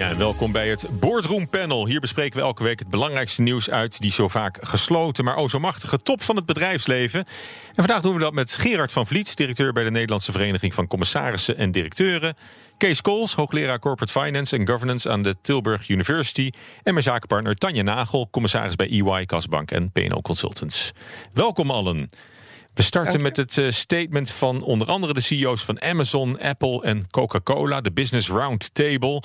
Ja, welkom bij het Boardroom Panel. Hier bespreken we elke week het belangrijkste nieuws uit die zo vaak gesloten, maar o zo machtige top van het bedrijfsleven. En vandaag doen we dat met Gerard van Vliet, directeur bij de Nederlandse Vereniging van Commissarissen en Directeuren. Kees Kools, hoogleraar Corporate Finance en Governance aan de Tilburg University. En mijn zakenpartner Tanja Nagel, commissaris bij EY, Kasbank en PNO Consultants. Welkom allen. We starten met het uh, statement van onder andere de CEO's van Amazon, Apple en Coca-Cola, de Business Roundtable.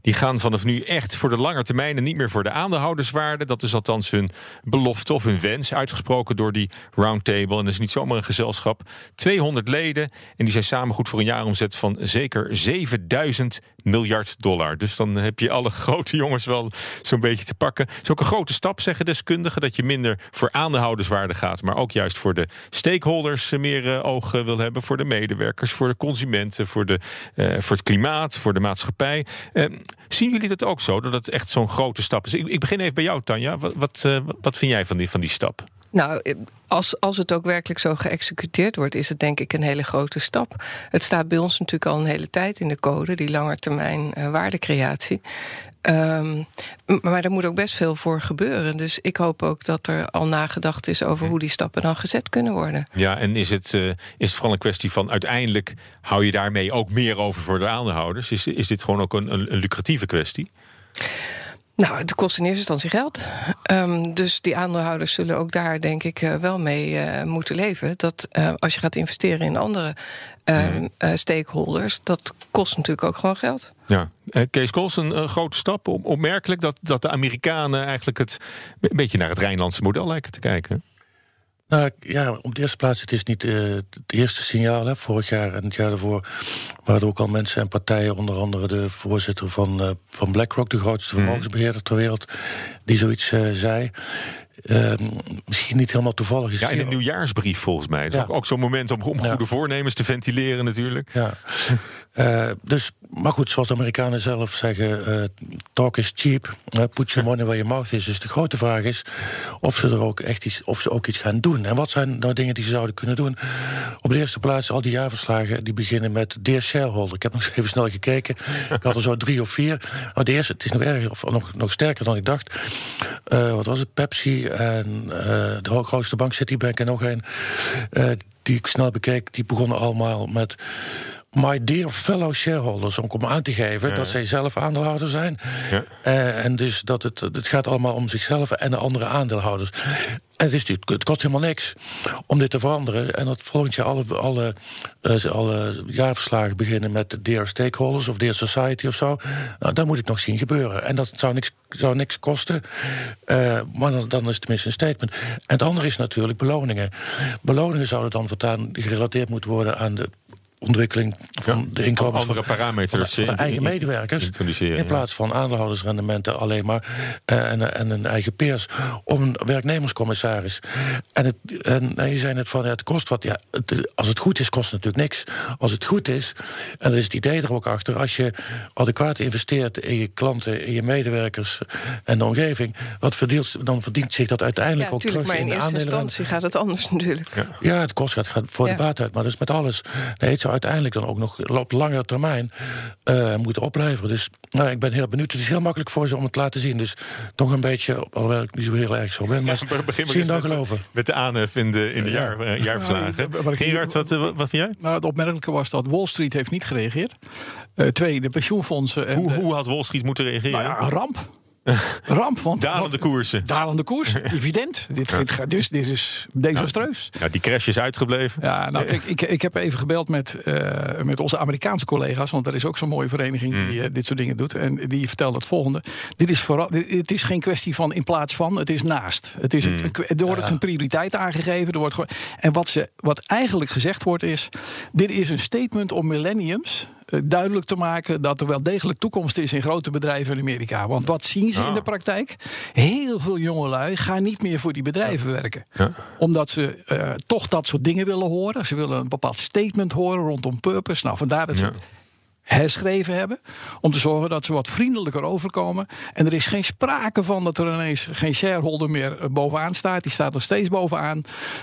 Die gaan vanaf nu echt voor de lange termijn en niet meer voor de aandeelhouderswaarde. Dat is althans hun belofte of hun wens, uitgesproken door die roundtable. En dat is niet zomaar een gezelschap. 200 leden en die zijn samen goed voor een jaaromzet van zeker 7000 miljard dollar. Dus dan heb je alle grote jongens wel zo'n beetje te pakken. Het is ook een grote stap, zeggen deskundigen, dat je minder voor aandeelhouderswaarde gaat, maar ook juist voor de stakeholders meer oog uh, wil hebben, voor de medewerkers, voor de consumenten, voor, de, uh, voor het klimaat, voor de maatschappij. zien jullie dat ook zo, dat het echt zo'n grote stap is? Ik, ik, begin even bij jou, Tanja. Wat, wat, wat vind jij van die, van die stap? Nou, als, als het ook werkelijk zo geëxecuteerd wordt, is het denk ik een hele grote stap. Het staat bij ons natuurlijk al een hele tijd in de code, die langetermijn uh, waardecreatie. Um, maar er moet ook best veel voor gebeuren. Dus ik hoop ook dat er al nagedacht is over hoe die stappen dan gezet kunnen worden. Ja, en is het, uh, is het vooral een kwestie van uiteindelijk hou je daarmee ook meer over voor de aandeelhouders? Is, is dit gewoon ook een, een, een lucratieve kwestie? Nou, het kost in eerste instantie geld. Um, dus die aandeelhouders zullen ook daar, denk ik, uh, wel mee uh, moeten leven. Dat uh, als je gaat investeren in andere mm. stakeholders, dat kost natuurlijk ook gewoon geld. Ja, Kees Kools, een grote stap. Opmerkelijk dat, dat de Amerikanen eigenlijk het een beetje naar het Rijnlandse model lijken te kijken. Nou ja, op de eerste plaats, het is niet uh, het eerste signaal. Hè. Vorig jaar en het jaar daarvoor waren er ook al mensen en partijen, onder andere de voorzitter van, uh, van BlackRock, de grootste vermogensbeheerder ter wereld, die zoiets uh, zei. Uh, misschien niet helemaal toevallig is. Ja, in een nieuwjaarsbrief volgens mij. Het is ja. ook, ook zo'n moment om, om goede ja. voornemens te ventileren natuurlijk. Ja. uh, dus, maar goed, zoals de Amerikanen zelf zeggen, uh, talk is cheap. Put your money where your mouth is. Dus de grote vraag is of ze er ook echt iets, of ze ook iets gaan doen. En wat zijn nou dingen die ze zouden kunnen doen? Op de eerste plaats, al die jaarverslagen die beginnen met Dear Shareholder. Ik heb nog even snel gekeken. Ik had er zo drie of vier. Maar de eerste, het is nog erger, of nog, nog sterker dan ik dacht. wat was het? Pepsi en uh, de grootste bank Citibank en nog een uh, die ik snel bekeek, die begonnen allemaal met my dear fellow shareholders, om aan te geven ja, dat zij zelf aandeelhouder zijn. Ja. Uh, en dus dat het, het gaat allemaal om zichzelf en de andere aandeelhouders. En het, het kost helemaal niks om dit te veranderen. En dat volgend jaar alle, alle, uh, alle jaarverslagen beginnen met Dear Stakeholders of Dear Society of zo. Nou, dat moet ik nog zien gebeuren. En dat zou niks, zou niks kosten. Uh, maar dan, dan is het tenminste een statement. En het andere is natuurlijk beloningen. Beloningen zouden dan voortaan gerelateerd moeten worden aan de ontwikkeling van ja, de inkomens andere van, parameters van de, van de eigen medewerkers. In plaats van aandeelhoudersrendementen alleen maar uh, en, en een eigen peers of een werknemerscommissaris. En, het, en, en je zei net van ja, het kost wat. Ja, het, als het goed is, kost het natuurlijk niks. Als het goed is, en dat is het idee er ook achter, als je adequaat investeert in je klanten, in je medewerkers en de omgeving, wat verdient, dan verdient zich dat uiteindelijk ja, ook terug maar in, in de eerste aandelen. instantie gaat het anders natuurlijk. Ja, ja het kost gaat, gaat voor ja. de baat uit, maar dat is met alles. Nee, het zou uiteindelijk dan ook nog op langere termijn uh, moeten opleveren. Dus nou, ik ben heel benieuwd. Het is heel makkelijk voor ze om het te laten zien. Dus toch een beetje, alhoewel ik niet zo heel erg zo ben. Maar ja, begin zien dan met, geloven. Met de aanhef in de, in de jaar, uh, jaarverslagen. Ja, Gerard, wat, wat, wat vind jij? Nou, het opmerkelijke was dat Wall Street heeft niet gereageerd. Uh, twee, de pensioenfondsen. En hoe, de, hoe had Wall Street moeten reageren? Nou ja, een ramp. Ramp, want... Dalende koersen. Dalende koers, dividend. dit, dit, dus, dit is desastreus. Ja, die crash is uitgebleven. Ja, nou, ik, ik, ik heb even gebeld met, uh, met onze Amerikaanse collega's... want er is ook zo'n mooie vereniging mm. die uh, dit soort dingen doet. En die vertelt het volgende. Dit is vooral, dit, het is geen kwestie van in plaats van, het is naast. Het is mm. een, er wordt ja. een prioriteit aangegeven. Er wordt en wat, ze, wat eigenlijk gezegd wordt is... dit is een statement om millenniums eh, duidelijk te maken dat er wel degelijk toekomst is in grote bedrijven in Amerika. Want wat zien ze in de praktijk? Heel veel jongelui gaan niet meer voor die bedrijven werken. Ja. Omdat ze eh, toch dat soort dingen willen horen. Ze willen een bepaald statement horen rondom purpose. Nou, vandaar dat ze. Herschreven hebben. Om te zorgen dat ze wat vriendelijker overkomen. En er is geen sprake van dat er ineens geen shareholder meer eh, bovenaan staat. Die staat nog steeds bovenaan.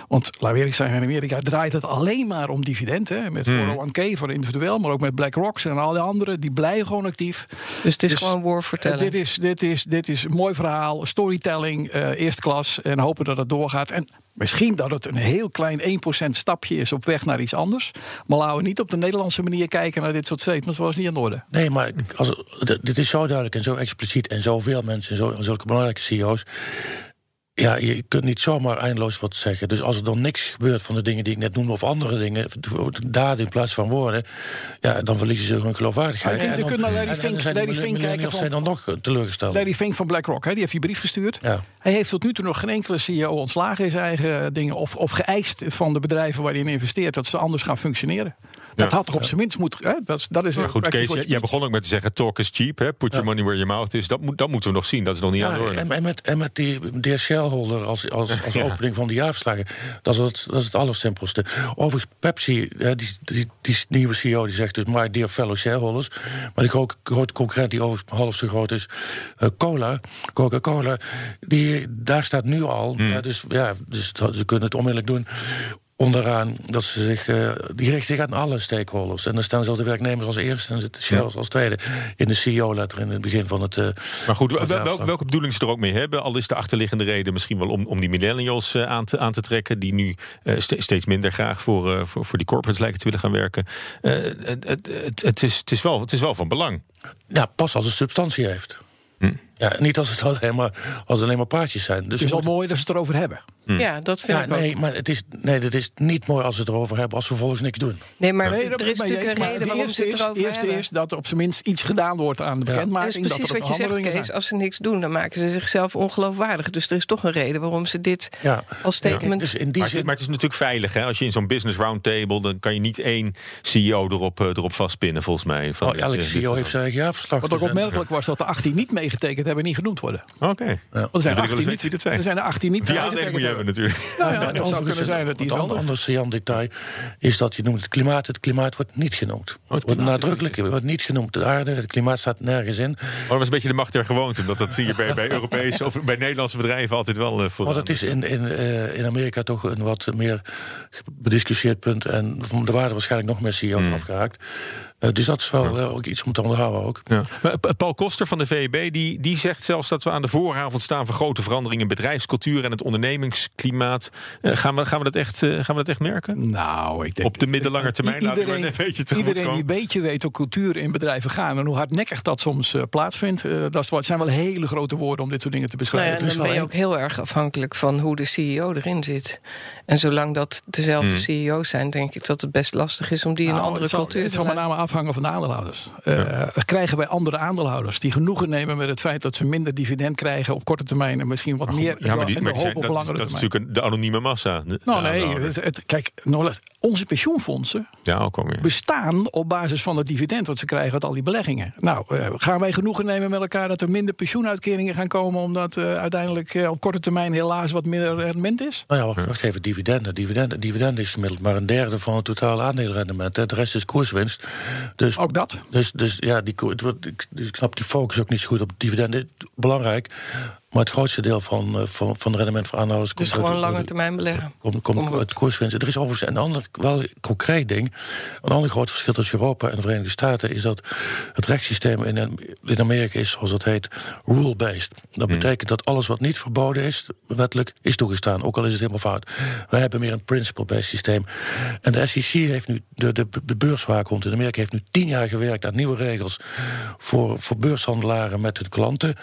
Want laten we eerlijk zijn, in Amerika draait het alleen maar om dividenden. hè. Met 401k voor individueel, maar ook met BlackRock en al die anderen. Die blijven gewoon actief. Dus het is Dus, gewoon Eh, woordvertelling. dit, is, dit, is, dit is een mooi verhaal, storytelling, eh eerste klas. En hopen dat het doorgaat. En misschien dat het een heel klein 1% stapje is op weg naar iets anders. Maar laten we niet op de Nederlandse manier kijken naar dit soort statements. Dat was niet de orde. Nee, maar als, dit is zo duidelijk en zo expliciet en zoveel mensen en zo, zulke belangrijke CEO's. Ja, je kunt niet zomaar eindeloos wat zeggen. Dus als er dan niks gebeurt van de dingen die ik net noemde, of andere dingen, daden in plaats van woorden, ja, dan verliezen ze hun geloofwaardigheid. Ja, je En dan- kunt naar Larry Fink- Fink kijken van- zijn dan nog teleurgesteld. Larry Fink van BlackRock, hè, die heeft die brief gestuurd. Ja. Hij heeft tot nu toe nog geen enkele CEO ontslagen in zijn eigen dingen. Of, of geëist van de bedrijven waar hij in investeert dat ze anders gaan functioneren. Dat Ja. had toch op zijn minst moeten. Hè? Dat, is- dat is Maar een goed, Kees, jij- begon ook met te zeggen: talk is cheap. Hè? Put your money where your mouth is. Dat, moet, dat moeten we nog zien. Dat is nog niet aan de orde. en, en met, en met die dear shareholder als, als, als Ja. opening van de jaarverslagen. Dat is het, dat is het allersimpelste. Overigens, Pepsi, die, die, die nieuwe CEO, die zegt dus... my dear fellow shareholders. Maar die grote, concurrent die overigens half zo groot is... eh, Cola, Coca-Cola, die, daar staat nu al... Hmm. ja, dus, ja, dus ze kunnen het onmiddellijk doen... Onderaan dat ze zich. eh, die richten zich aan alle stakeholders. En dan staan ze de werknemers als eerste en zitten shares als tweede. In de CEO-letter in het begin van het. eh, Maar goed, het wel- welke bedoeling ze er ook mee hebben, al is de achterliggende reden misschien wel om, om die millennials eh, aan, te, aan te trekken, die nu eh, ste- steeds minder graag voor, eh, voor, voor die corporates lijken te willen gaan werken. Eh, het, het, het, het is, het, is wel, het is wel van belang. Ja, pas als het substantie heeft. Hm. Ja, niet als het alleen maar, als het alleen maar praatjes zijn. Dus Het is wel mooi dat ze het erover hebben. Ja, dat vind ja, ik ook. nee, maar het is, nee, het is niet mooi als we het erover hebben als we vervolgens niks doen. Nee, maar Nee, dat er is natuurlijk een reden het waarom eerste ze het is- erover eerste hebben. is dat er op zijn minst iets gedaan wordt aan de Dat is bekendmaking. precies dat er wat je zegt, Kees. zijn. Als ze niks doen, dan maken ze zichzelf ongeloofwaardig. Dus er is toch een reden waarom ze dit Ja. als statement... Dus in die Maar het, zin. maar het is natuurlijk veilig. Hè? Als je in zo'n business roundtable, dan kan je niet één CEO erop, eh, erop vastpinnen, volgens mij. Van Oh, elke eh, CEO heeft zijn eigen jaarverslag. Wat ook dus en- opmerkelijk was dat de 18 niet meegetekend hebben, niet genoemd worden. Oké. Want er Dan zijn ik wel 18 eens niet, dat zijn. er zijn er 18 niet hebben natuurlijk. Nou ja, dat zou kunnen zijn dat die Een ander, detail is dat je noemt het klimaat. Het klimaat wordt niet genoemd. het wordt nadrukkelijk wordt niet genoemd. De aarde, het klimaat staat nergens in. Maar dat was een beetje de macht der gewoonte. Omdat dat hier bij, bij Europese of bij Nederlandse bedrijven altijd wel eh voor. Maar dat is in, in, eh, in Amerika toch een wat meer bediscussieerd punt. En er waren waarschijnlijk nog meer CEO's afgehaakt. Eh, dus dat is wel ook iets om te onderhouden ook. Ja. Maar Pa- Paul Koster van de VEB die, die zegt zelfs dat we aan de vooravond staan van grote veranderingen in bedrijfscultuur en het ondernemingsklimaat. Eh, gaan, we, gaan, we dat echt, eh, gaan we dat echt merken? Nou, ik denk... Op de middellange termijn laten we maar een beetje tegemoet Iedereen die een beetje weet hoe cultuur in bedrijven gaan... en hoe hardnekkig dat soms eh, plaatsvindt... dat zijn wel hele grote woorden om dit soort dingen te Nou beschrijven. ja, en is dan ben je ook heel erg afhankelijk van hoe de CEO erin zit. En zolang dat dezelfde Hmm. CEO's zijn, denk ik dat het best lastig is om die in een Nou, andere het zal, cultuur het te zal met name afhangen van de aandeelhouders. Eh, Krijgen wij andere aandeelhouders die genoegen nemen met het feit dat ze minder dividend krijgen op korte termijn en misschien wat meer Ja, maar die, in maar de hoop zijn, op dat, langere dat termijn. Natuurlijk een- de anonieme massa. De- Nou nee, het, het- kijk, Norbert, onze pensioenfondsen Ja, ook alweer. bestaan op basis van het dividend wat ze krijgen uit al die beleggingen. Nou, eh, gaan wij genoegen nemen met elkaar dat er minder pensioenuitkeringen gaan komen, omdat eh, uiteindelijk eh, op korte termijn helaas wat minder rendement is? Nou ja, wacht, wacht even. Dividenden. Dividenden. Dividend is gemiddeld maar een derde van het totale aandeelrendement. hè. De rest is koerswinst. Dus, Ook dat. dus, dus ja, die, koer- het wordt- ik, dus ik snap die focus ook niet zo goed op dividenden. Belangrijk. Maar het grootste deel van, eh, van, van het rendement voor aanhouders Dus komt gewoon lange termijn beleggen. Komt, komt Kom uit koerswinst. Er is overigens een ander wel concreet ding. Een ander groot verschil tussen Europa en de Verenigde Staten is dat het rechtssysteem in, in Amerika is, zoals dat heet, rule-based. Dat betekent dat alles wat niet verboden is, wettelijk, is toegestaan. Ook al is het helemaal fout. Wij hebben meer een principle-based systeem. En de SEC heeft nu, de, de, de beurswaakhond in Amerika heeft nu tien jaar gewerkt aan nieuwe regels voor, voor beurshandelaren met hun klanten.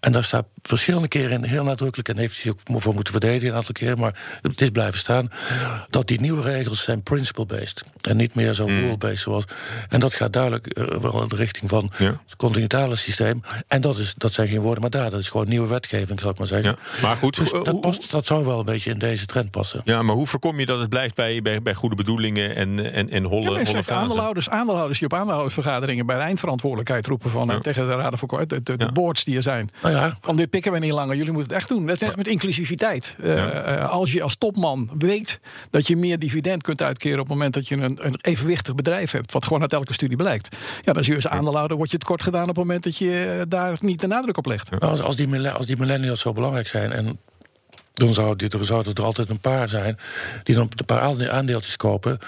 En daar staat verschillende verschillende keren heel nadrukkelijk... en heeft hij ook voor moeten verdedigen een aantal keren... maar het is blijven staan... dat die nieuwe regels zijn principle-based. En niet meer zo rule-based zoals... En dat gaat duidelijk eh, wel in de richting van Ja. het continentale systeem. En dat, is, dat zijn geen woorden maar daden. Dat is gewoon nieuwe wetgeving, zou ik maar zeggen. Ja. Maar goed, Dus hoe- dat, past, dat zou wel een beetje in deze trend passen. Ja, maar hoe voorkom je dat het blijft bij, bij, bij goede bedoelingen en, en, en holle, Ja, holle aandeelhouders, aandeelhouders die op aandeelhoudersvergaderingen bij de eindverantwoordelijkheid roepen van eh, tegen de raden van Ko- de, de, de Ja. boards die er zijn. Nou ja, Van dit pikken we niet langer, jullie moeten het echt doen. Dat is met inclusiviteit. Eh, Ja. eh, als je als topman weet dat je meer dividend kunt uitkeren op het moment dat je een, een evenwichtig bedrijf hebt, wat gewoon uit elke studie blijkt. Ja, dan zie je als aandeelhouder wordt je tekort gedaan op het moment dat je eh, daar niet de nadruk op legt. Nou, als, als, die, als die millennials zo belangrijk zijn... en dan zou dit- er zouden er altijd een paar zijn... die dan een paar aande- aandeeltjes kopen...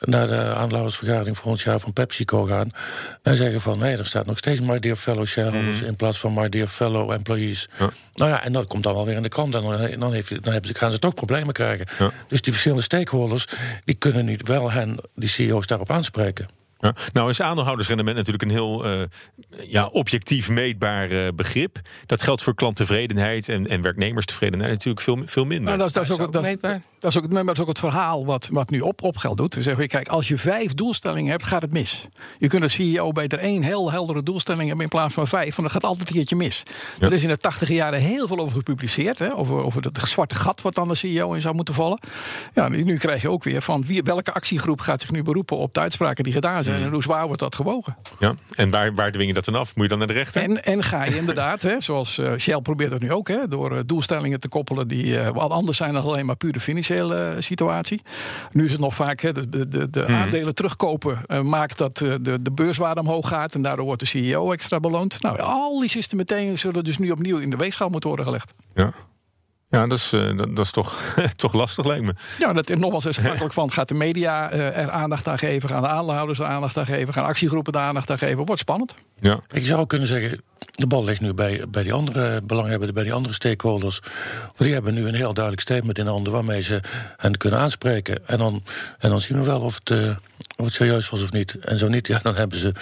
naar de aandeelhoudersvergadering volgend jaar van PepsiCo gaan... en zeggen van, nee, er staat nog steeds My Dear Fellow Shareholders... in plaats van My Dear Fellow Employees. Ja. Nou ja, en dat komt dan wel weer in de krant... en dan, dan, heeft, dan hebben ze, gaan ze toch problemen krijgen. Ja. Dus die verschillende stakeholders... die kunnen niet wel hen, die CEO's, daarop aanspreken. Ja. Nou is aandeelhoudersrendement natuurlijk een heel eh, ja, objectief meetbaar eh, begrip. Dat geldt voor klanttevredenheid en, en werknemerstevredenheid natuurlijk veel, veel minder. Nou, dat is, dat is ook, ook dat, is- meetbaar. Dat is ook, nee, maar dat is ook het verhaal wat, wat nu op, op geld doet. We zeggen, kijk, als je vijf doelstellingen hebt, gaat het mis. Je kunt als CEO beter één heel heldere doelstelling hebben in plaats van vijf. Want dan gaat altijd een keertje mis. Er is in de tachtig jaren heel veel over gepubliceerd. Hè, over, over het zwarte gat wat dan de CEO in zou moeten vallen. Ja, nu, krijg je ook weer van wie, welke actiegroep gaat zich nu beroepen op de uitspraken die gedaan zijn. En hoe zwaar wordt dat gewogen. ja. En waar, waar dwing je dat dan af? Moet je dan naar de rechter? En, en ga je inderdaad, hè, zoals eh, Shell probeert dat nu ook, hè, door eh, doelstellingen te koppelen die eh, wat anders zijn dan alleen maar pure financiële situatie. Nu is het nog vaak hè, de, de, de, de aandelen terugkopen eh, maakt dat eh, de, de beurswaarde omhoog gaat en daardoor wordt de CEO extra beloond. Nou, al die systematijen zullen dus nu opnieuw in de weegschaal moeten worden gelegd. Ja, ja dat, is, eh, dat, dat is toch, toch lastig, lijkt me. Ja, dat is nogmaals is afhankelijk van gaat de media eh, er aandacht aan geven, gaan de aandeelhouders er aandacht aan geven, gaan actiegroepen er aandacht aan geven. Wordt spannend. Ja. Ik zou kunnen zeggen, de bal ligt nu bij, bij die andere belanghebbenden, bij die andere stakeholders. Want die hebben nu een heel duidelijk statement in handen waarmee ze hen kunnen aanspreken. En dan, en dan zien we wel of het, eh, of het serieus was of niet. En zo niet, ja, dan hebben ze,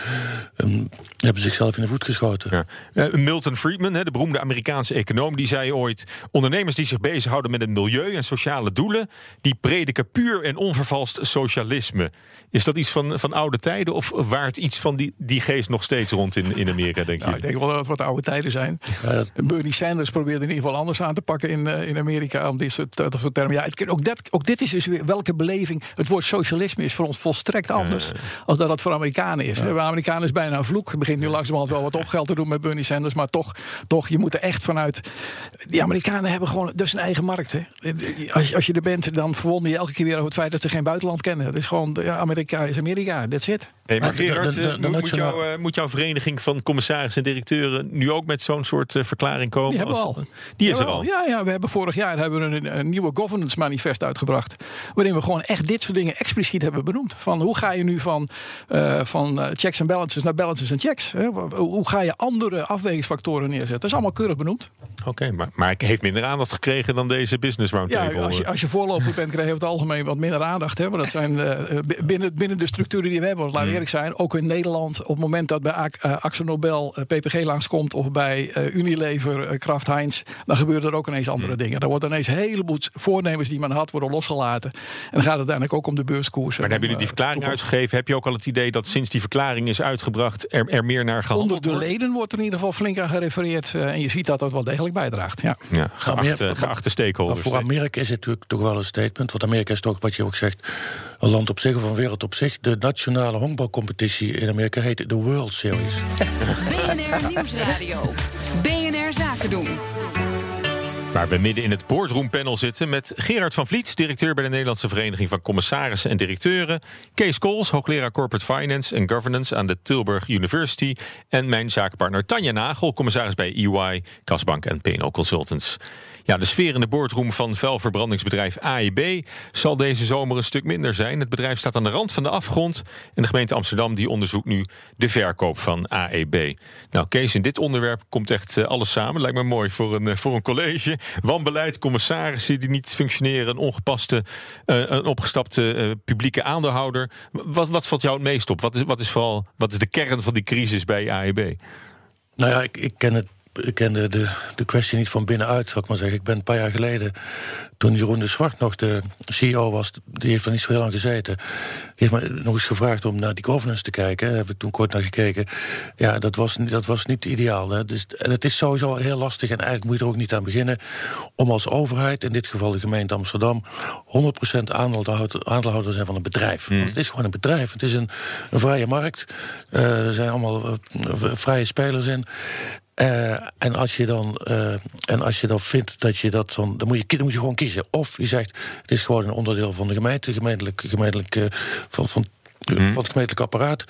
um, hebben ze zichzelf in de voet geschoten. Ja. Eh, Milton Friedman, hè, de beroemde Amerikaanse econoom, die zei ooit: ondernemers die zich bezighouden met het milieu en sociale doelen, die prediken puur en onvervalst socialisme. Is dat iets van, van oude tijden of waart iets van die, die geest nog steeds rond in, in Amerika, denk je? Nou, ik denk wel dat het wat oude tijden zijn. Ja, dat- Bernie Sanders probeerde in ieder geval anders aan te pakken in, eh, in Amerika. Om dit soort, dat soort termen. Ja, het, ook, dat, ook dit is dus weer welke beleving. Het woord socialisme is voor ons volstrekt anders. als dat het voor Amerikanen is. Bij Amerikanen is bijna een vloek. Het begint nu langzamerhand wel wat opgeld te doen met Bernie Sanders. Maar toch, toch je moet er echt vanuit. Die Amerikanen hebben gewoon dus een eigen markt. Hè. Als, je- als je er bent, dan verwonder je elke keer weer over het feit dat ze geen buitenland kennen. Het is gewoon, ja, Amerika is Amerika. That's it. Hey, maar Maar Gerard, de- de- eh, de moet, eh, moet jouw vereniging van commissarissen en directeuren nu ook met zo'n soort eh, verklaring komen? Die hebben we Als- al. Die is er Jawel. al. Ja, ja, we hebben vorig jaar hebben we een, een nieuwe governance manifest uitgebracht. Waarin we gewoon echt dit soort dingen expliciet hebben benoemd. Van hoe ga je nu van, van checks en balances naar balances en checks? Hè? Hoe- ga je andere afwegingsfactoren neerzetten? Dat is allemaal keurig benoemd. Oké, maar, maar ik heeft minder aandacht gekregen dan deze business Ja, roundtable. als je, als je voorloper bent, krijg je over het algemeen wat minder aandacht. Hè? Want dat zijn binnen, binnen de structuren die we hebben. We eerlijk zijn, ook in Nederland, op het moment dat bij eh, Axo Nobel eh, PPG langskomt of bij eh, Unilever, Kraft Heinz, dan gebeuren er ook ineens andere dingen. Dan worden ineens een heleboel voornemens die men had, worden losgelaten. En dan gaat het uiteindelijk ook om de beurskoers. maar dan hebben jullie die verklaring uitgegeven. Heb je ook al het idee dat sinds die verklaring is uitgebracht... er, er meer naar gehandeld Onder de leden wordt er in ieder geval flink aan gerefereerd. en je ziet dat dat wel degelijk bijdraagt. Ja. Ja, geachte, geachte Maar stakeholders. voor Amerika is het natuurlijk toch wel een statement. Want Amerika is toch, wat je ook zegt, een land op zich of een wereld op zich. De nationale honkbalcompetitie in Amerika heet de World Series. BNR Nieuwsradio. BNR Zaken doen. Waar we midden in het boardroompanel zitten met Gerard van Vliet, directeur bij de Nederlandse Vereniging van Commissarissen en Directeuren. Kees Kools, hoogleraar Corporate Finance en Governance aan de Tilburg University. En mijn zakenpartner Tanja Nagel, commissaris bij EY, Kasbank en P&O Consultants. Ja, de sfeer in de boardroom van vuilverbrandingsbedrijf AEB zal deze zomer een stuk minder zijn. Het bedrijf staat aan de rand van de afgrond. En de gemeente Amsterdam die onderzoekt nu de verkoop van AEB. Nou, Kees, in dit onderwerp komt echt eh, alles samen. Lijkt me mooi voor een, eh, voor een college. Wanbeleid, commissarissen die niet functioneren, een ongepaste, eh, een opgestapte publieke aandeelhouder. Wat, wat valt jou het meest op? Wat is, wat is vooral wat is de kern van die crisis bij AEB? Nou ja, ik, ik ken het ik kende de, de kwestie niet van binnenuit, zal ik maar zeggen. Ik ben een paar jaar geleden, toen Jeroen de Zwart nog de CEO was... die heeft er niet zo heel lang gezeten... die heeft me nog eens gevraagd om naar die governance te kijken. Daar heb ik toen kort naar gekeken. Ja, dat was, dat was niet ideaal. Hè. Dus, en het is sowieso heel lastig, en eigenlijk moet je er ook niet aan beginnen... om als overheid, in dit geval de gemeente Amsterdam... 100% aandeelhouder, aandeelhouder zijn van een bedrijf. Want het is gewoon een bedrijf. Het is een, een vrije markt. Uh, er zijn allemaal uh, vrije spelers in. Uh, en, als je dan, uh, en als je dan vindt dat je dat dan. Dan moet je, dan moet je gewoon kiezen. Of je zegt: het is gewoon een onderdeel van de gemeente, gemeentelijk, gemeentelijk, uh, van, van, mm. van het gemeentelijk apparaat.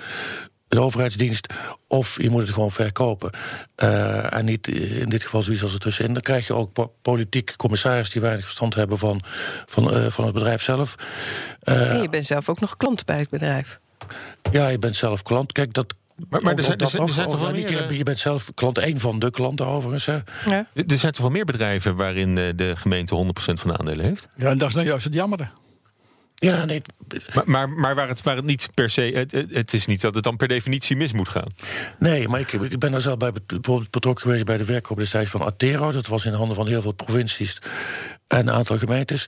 De overheidsdienst, of je moet het gewoon verkopen. en niet in dit geval zoiets als ertussenin. Dan krijg je ook po politiek commissaris die weinig verstand hebben van, van, van het bedrijf zelf. en je bent zelf ook nog klant bij het bedrijf. Ja, je bent zelf klant. Kijk, dat maar, maar er, zijn, er, zijn, er zijn toch wel meer... Je bent zelf klant één van de klanten overigens. Hè? Ja. Er zijn toch wel meer bedrijven waarin de gemeente 100% van de aandelen heeft? Ja, en dat is nou juist het jammerde. Ja, nee. Maar, maar, maar waar, het, waar het niet per se. Het, het, is niet dat het dan per definitie mis moet gaan. Nee, maar ik, ik ben er zelf bij bijvoorbeeld betrokken geweest bij de verkoop destijds van Atero. Dat was in handen van heel veel provincies en een aantal gemeentes.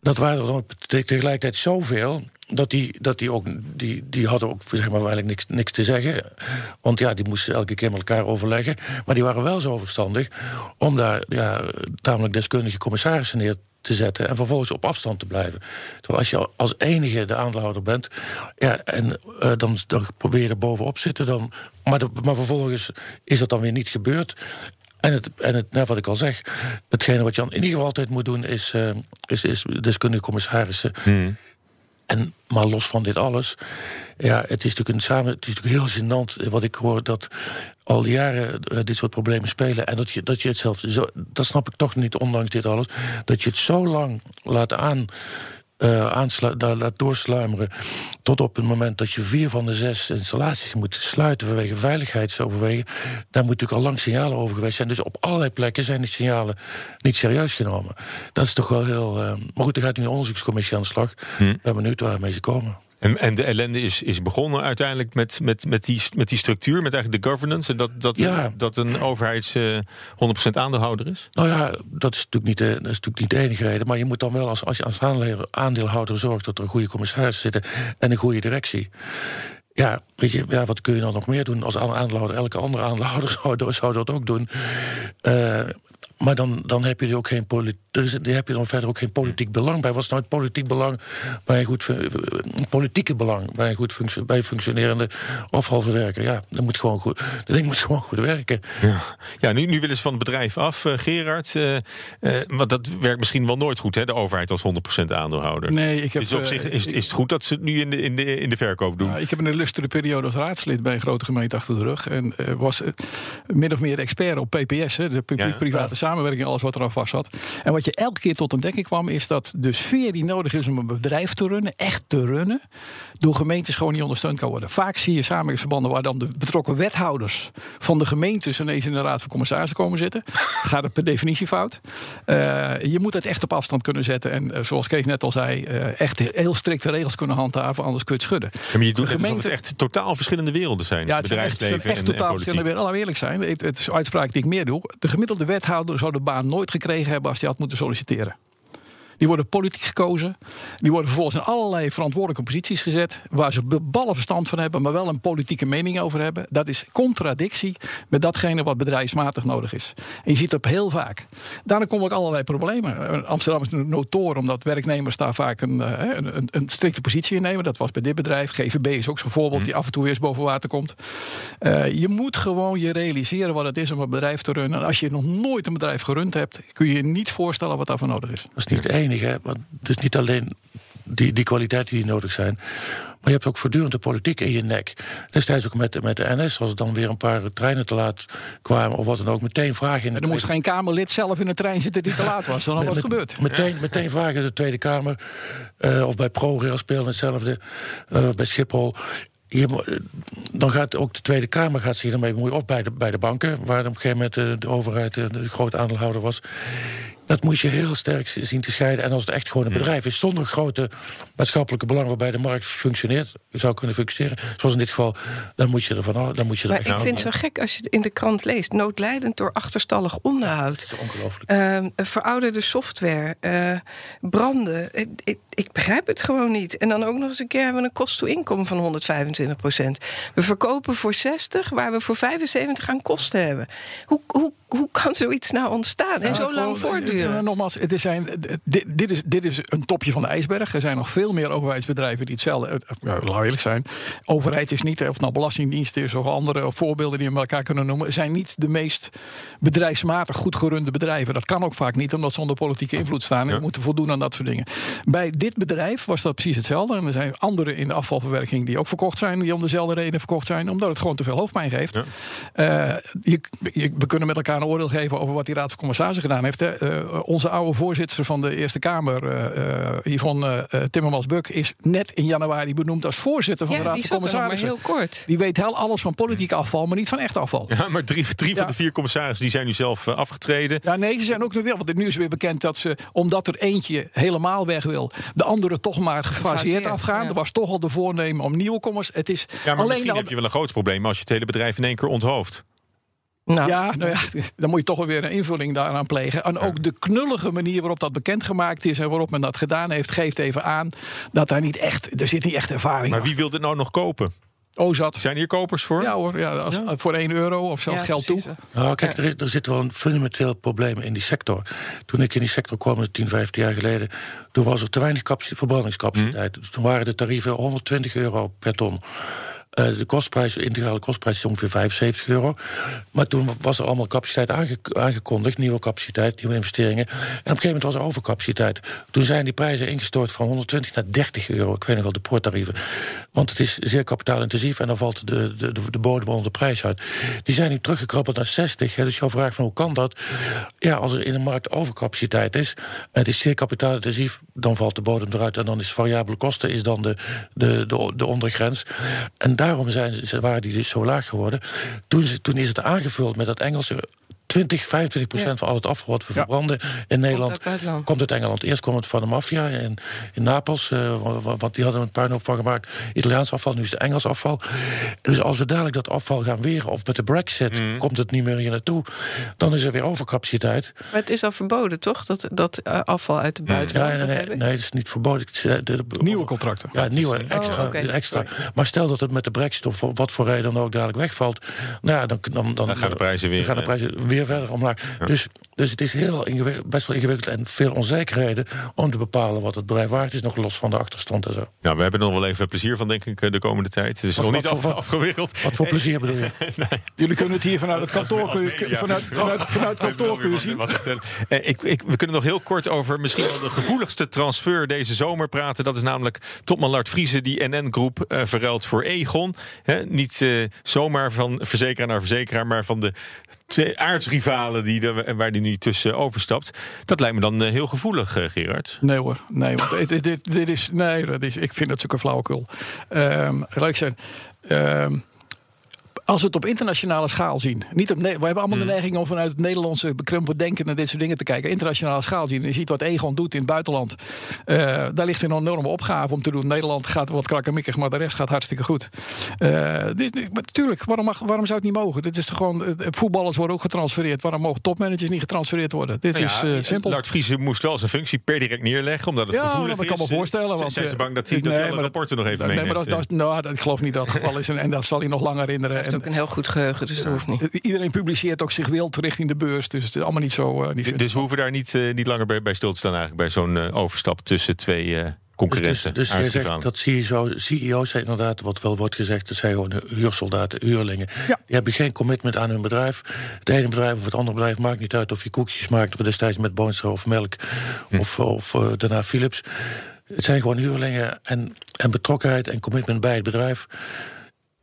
Dat waren er dan tegelijkertijd zoveel dat die, dat die ook, die, die hadden ook zeg maar, eigenlijk niks, niks te zeggen. Want ja, die moesten elke keer met elkaar overleggen. Maar die waren wel zo verstandig om daar ja, tamelijk deskundige commissarissen neer te zetten en vervolgens op afstand te blijven. Terwijl als je als enige de aandeelhouder bent, ja, en uh, dan, dan probeer je bovenop zitten, dan, maar, maar vervolgens is dat dan weer niet gebeurd. En, het, en het, nou, wat ik al zeg, hetgene wat je in ieder geval altijd moet doen, is, uh, is, is deskundige commissarissen. Hmm. En, maar los van dit alles, ja, het is natuurlijk, een samen, het is natuurlijk heel gênant wat ik hoor dat al jaren uh, dit soort problemen spelen. En dat je, dat je het zelf, zo, dat snap ik toch niet, ondanks dit alles, dat je het zo lang laat aan uh, laat doorsluimeren. Tot op het moment dat je vier van de zes installaties moet sluiten vanwege veiligheidsoverwegen. Daar moet natuurlijk al lang signalen over geweest zijn. Dus op allerlei plekken zijn die signalen niet serieus genomen. Dat is toch wel heel. Uh, maar goed, er gaat nu een onderzoekscommissie aan de slag. Hm. Ik ben benieuwd waarmee ze komen. En, en de ellende is, is begonnen uiteindelijk met, met, met, die, met die structuur, met eigenlijk de governance. En dat, dat, ja. dat een overheids uh, 100% aandeelhouder is? Nou ja, dat is, natuurlijk niet de, dat is natuurlijk niet de enige reden. Maar je moet dan wel, als, als je als aandeelhouder zorgt dat er een goede commissaris zitten en een goede directie. Ja, weet je, ja, wat kun je dan nog meer doen als aandeelhouder? Elke andere aandeelhouder zou, zou dat ook doen. Uh, maar dan, dan heb je er ook geen politiek. heb je dan verder ook geen politiek belang bij. Wat is nou het politiek belang bij een goed politieke belang bij een goed functie, bij functionerende afvalverwerker? Ja, dat moet gewoon goed. Dat ding moet gewoon goed werken. Ja, ja nu, nu willen ze van het bedrijf af, uh, Gerard. Uh, uh, want dat werkt misschien wel nooit goed, hè, de overheid als 100% aandeelhouder. Nee, ik heb. Dus op zich is, is het goed dat ze het nu in de, in de, in de verkoop doen. Nou, ik heb een illustere periode als raadslid bij een grote gemeente achter de rug. En was min of meer expert op PPS, hè, de publiek-private ja, samenwerking, alles wat er al vast zat. En wat je elke keer tot ontdekking kwam, is dat de sfeer die nodig is om een bedrijf te runnen, echt te runnen, door gemeentes gewoon niet ondersteund kan worden. Vaak zie je samenwerkingsverbanden waar dan de betrokken wethouders van de gemeentes ineens in de raad van commissarissen komen zitten. Gaat het per definitie fout. Uh, je moet het echt op afstand kunnen zetten. En uh, zoals Kees net al zei, uh, echt heel strikte regels kunnen handhaven, anders kun je het schudden. Ja, maar je doet de gemeente... het echt totaal verschillende werelden zijn. Ja, het zijn echt, echt en, totaal en verschillende werelden. Laten we eerlijk zijn, het, het is uitspraak die ik meer doe. De gemiddelde wethouder zou de baan nooit gekregen hebben als hij had moeten solliciteren. Die worden politiek gekozen. Die worden vervolgens in allerlei verantwoordelijke posities gezet. Waar ze ballen verstand van hebben, maar wel een politieke mening over hebben. Dat is contradictie met datgene wat bedrijfsmatig nodig is. En je ziet dat heel vaak. Daarna komen ook allerlei problemen. Amsterdam is een notoor omdat werknemers daar vaak een, eh, een, een, een, strikte positie in nemen. Dat was bij dit bedrijf. GVB is ook zo'n voorbeeld mhm. die af en toe weer eens boven water komt. Uh, je moet gewoon je realiseren wat het is om een bedrijf te runnen. En als je nog nooit een bedrijf gerund hebt, kun je je niet voorstellen wat daarvoor nodig is. Dat is niet de enige. Want het is niet alleen die, die kwaliteiten die nodig zijn. Maar je hebt ook voortdurend de politiek in je nek. Destijds ook met, met de NS, als er dan weer een paar treinen te laat kwamen... of wat dan ook, meteen vragen in de Er moest geen Kamerlid zelf in de trein zitten die te laat was. Dan was het gebeurd. Meteen, meteen vragen in de Tweede Kamer. Uh, of bij ProRail speelde hetzelfde. Uh, bij Schiphol. Je, dan gaat ook de Tweede Kamer gaat zich ermee bemoeien. Of bij de, bij de banken, waar op een gegeven moment de, de overheid de, de grote aandeelhouder was Dat moet je heel sterk zien te scheiden. En als het echt gewoon een bedrijf is zonder grote maatschappelijke belang waarbij de markt functioneert, zou kunnen functioneren, zoals in dit geval, dan moet je er van af- dan moet je er Maar echt ik vind het zo gek als je het in de krant leest. Noodlijdend door achterstallig onderhoud. Dat is ongelooflijk. Ehm, verouderde software, eh, branden. Ik, ik, ik begrijp het gewoon niet. En dan ook nog eens een keer hebben we een kost-to-inkomen van 125 procent. We verkopen voor 60, waar we voor 75 aan kosten hebben. Hoe, hoe, hoe kan zoiets nou ontstaan en Ja, zo lang gewoon, eh, eh, nogmaals, het is zijn, dit, dit, is, dit is een topje van de ijsberg. Er zijn nog veel meer overheidsbedrijven die hetzelfde. eh, Ja, laten we eerlijk zijn. Overheid is niet, of het nou Belastingdienst is of andere voorbeelden die we elkaar kunnen noemen, zijn niet de meest bedrijfsmatig goed gerunde bedrijven. Dat kan ook vaak niet, omdat ze onder politieke invloed staan en Ja. moeten voldoen aan dat soort dingen. Bij dit bedrijf was dat precies hetzelfde. En er zijn anderen in de afvalverwerking die ook verkocht zijn, die om dezelfde reden verkocht zijn, omdat het gewoon te veel hoofdpijn geeft. Ja. Eh, je, je- we kunnen met elkaar een oordeel geven over wat die Raad van Commissarissen gedaan heeft. Hè. Eh, onze oude voorzitter van de Eerste Kamer, eh, eh, Yvonne eh, Timmermans-Buk, is net in januari benoemd als voorzitter van de Raad die van Commissarissen. heel kort. Die weet heel alles van politiek afval, maar niet van echt afval. Ja, maar drie, drie van de vier commissarissen die zijn nu zelf eh, afgetreden. Ja, nee, ze zijn ook nu weer. Want nu is weer bekend dat ze, omdat er eentje helemaal weg wil, de andere toch maar gefaseerd afgaan. ja. Er was toch al de voornemen om nieuwe commerce. Het is Ja, maar alleen misschien al- heb je wel een groot probleem als je het hele bedrijf in één keer onthoofd. Nou, Ja, nou ja, dan moet je toch wel weer een invulling daaraan plegen. En ook de knullige manier waarop dat bekendgemaakt is en waarop men dat gedaan heeft, geeft even aan dat daar niet echt, er zit niet echt ervaring Maar wie wil dit nou nog kopen? Oh, zat. Zijn hier kopers voor? Ja hoor, ja, als, voor 1 euro of zelfs ja, geld toe. Nou, kijk, er, is, er zit wel een fundamenteel probleem in die sector. Toen ik in die sector kwam, 10, 15 jaar geleden, toen was er te weinig capaciteit, verbrandingscapaciteit. Dus toen waren de tarieven 120 euro per ton. Eh, de kostprijs, integrale kostprijs is ongeveer 75 euro. Maar toen was er allemaal capaciteit aange- aangekondigd, nieuwe capaciteit, nieuwe investeringen. En op een gegeven moment was er overcapaciteit. Toen zijn die prijzen ingestort van 120 naar 30 euro. Ik weet nog wel de poorttarieven. Want het is zeer kapitaalintensief en dan valt de, de, de, de bodem onder de prijs uit. Die zijn nu teruggekrabbeld naar 60. Hè, dus jouw vraag van hoe kan dat? Ja, als er in de markt overcapaciteit is, het is zeer kapitaalintensief, dan valt de bodem eruit en dan is variabele kosten is dan de, de, de, de ondergrens. En daarom zijn, waren die dus zo laag geworden. Toen, toen is het aangevuld met dat Engelse 20, 25 procent van al het afval wat we Ja. verbranden in Nederland komt uit Engeland. Eerst kwam het van de maffia in, in Napels, eh, wa- wa- want die hadden er een puinhoop van gemaakt. Italiaans afval, nu is het Engels afval. Dus als we dadelijk dat afval gaan weren, of met de brexit komt het niet meer hier naartoe, dan is er weer overcapaciteit. Maar het is al verboden, toch? Dat, dat eh, afval uit de Ja, buitenland. nee, nee, nee, dat is niet verboden. Eh, de- de- Nieuwe contracten. Ja, nieuwe, extra. Oh, oké. extra. Maar stel dat het met de brexit of wat voor reden dan ook dadelijk wegvalt, nou ja, dan, dan, dan, Dan gaan de prijzen weer, dan gaan de prijzen weer verder omlaag. Dus, dus het is heel best wel ingewikkeld en veel onzekerheden om te bepalen wat het bedrijf waard is, nog los van de achterstand en zo. Nou, we hebben er nog wel even plezier van, denk ik, eh, de komende tijd. Het is nog niet af, voor- afgewikkeld. Wat voor plezier bedoel je? Jullie kunnen het hier vanuit het kantoor, kun je- Ja. vanuit, vanuit, vanuit het kantoor kun je zien. Eh, ik, ik, we kunnen nog heel kort over misschien wel de gevoeligste transfer deze zomer praten. Dat is namelijk topman Lart Vriezen die NN-groep eh verruilt voor Egon. Hè, niet eh, zomaar van verzekeraar naar verzekeraar, maar van de twee aardsrivalen die er, waar die nu tussen overstapt. Dat lijkt me dan eh, heel gevoelig, eh, Gerard. Nee hoor, nee, want dit, dit, is, nee, dat is, ik vind dat zulke flauwekul. Laat ik zeggen, ehm, als we het op internationale schaal zien. Niet op, we hebben allemaal de neiging om vanuit het Nederlandse bekrompen denken naar dit soort dingen te kijken. Internationale schaal zien. En je ziet wat Egon doet in het buitenland. Eh, daar ligt een enorme opgave om te doen. Nederland gaat wat krakkemikkig, maar de rest gaat hartstikke goed. Eh, dit, natuurlijk, waarom, mag, waarom zou het niet mogen? Dit is gewoon, eh, voetballers worden ook getransfereerd. Waarom mogen topmanagers niet getransfereerd worden? Dit Nou is ja, simpel. Lart Vriezen moest wel zijn functie per direct neerleggen, omdat het gevoelig dat kan is. me voorstellen. Want, zijn ze bang dat hij, dat nee, hij alle maar rapporten nog even nee, meeneemt? maar dat, dat, nou, dat, ik geloof niet dat het geval is. En, en dat zal hij nog lang herinneren. Heeft ook een heel goed geheugen, dus dat hoeft niet. Iedereen publiceert ook zich wild richting de beurs. Dus het is allemaal niet zo. eh, niet Dus we hoeven daar niet, eh, niet langer bij, bij stil te staan eigenlijk bij zo'n eh, overstap tussen twee eh, Dus, concurrenten. dus, dus je zegt dat CEO, CEO's zijn inderdaad, wat wel wordt gezegd, dat zijn gewoon huursoldaten, huurlingen. Ja. Die hebben geen commitment aan hun bedrijf. Het ene bedrijf of het andere bedrijf maakt niet uit of je koekjes maakt, of destijds met Boonstra of melk, of, of eh, daarna Philips. Het zijn gewoon huurlingen en, en betrokkenheid en commitment bij het bedrijf.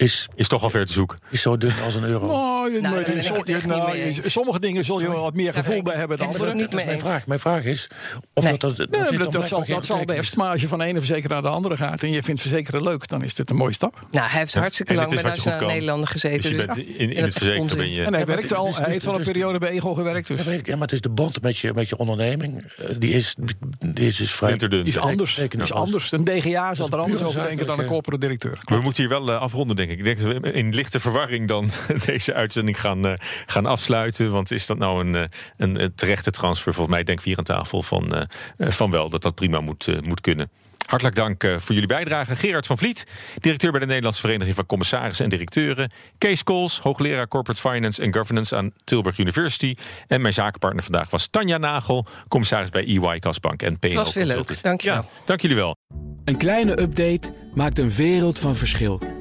Is, Is toch al ver te zoeken. is zo dun als een euro. Nou, maar nou, sommige dingen zul je wel wat meer gevoel bij hebben dan andere. niet dat is mee mijn vraag. Mijn vraag is of Nee. dat, dat, Nee, dat, zal, dat best. Maar als je van de ene verzekeraar naar de andere gaat en je vindt verzekeren leuk, dan is dit een mooie stap. Nou, hij heeft hartstikke lang bij Nationale kan. Nederlanden gezeten. Dus je dus- bent in, het verzekeren ben je... En hij werkt al, dus- hij dus- heeft al een dus- periode bij Ego gewerkt. Dus Ja, maar het is de band met je, met je onderneming. eh, Die is, die is dus vrij... Is anders. Is anders. Een DGA zal er anders over denken dan een corporate directeur. We moeten hier wel eh, afronden, denk ik. Ik denk dat we in lichte verwarring dan deze uitzending gaan, eh, gaan afsluiten. Want is dat nou een, eh, een, terechte transfer? Volgens mij denk ik hier aan tafel van, eh, van wel dat dat prima moet, moet kunnen. Hartelijk dank voor jullie bijdrage. Gerard van Vliet, directeur bij de Nederlandse Vereniging van Commissarissen en Directeuren. Kees Kools, hoogleraar Corporate Finance and Governance aan Tilburg University. En mijn zakenpartner vandaag was Tanja Nagel, commissaris bij EY Kasbank en PNO Het was weer leuk. Dank je wel. Ja, dank jullie wel. Een kleine update maakt een wereld van verschil.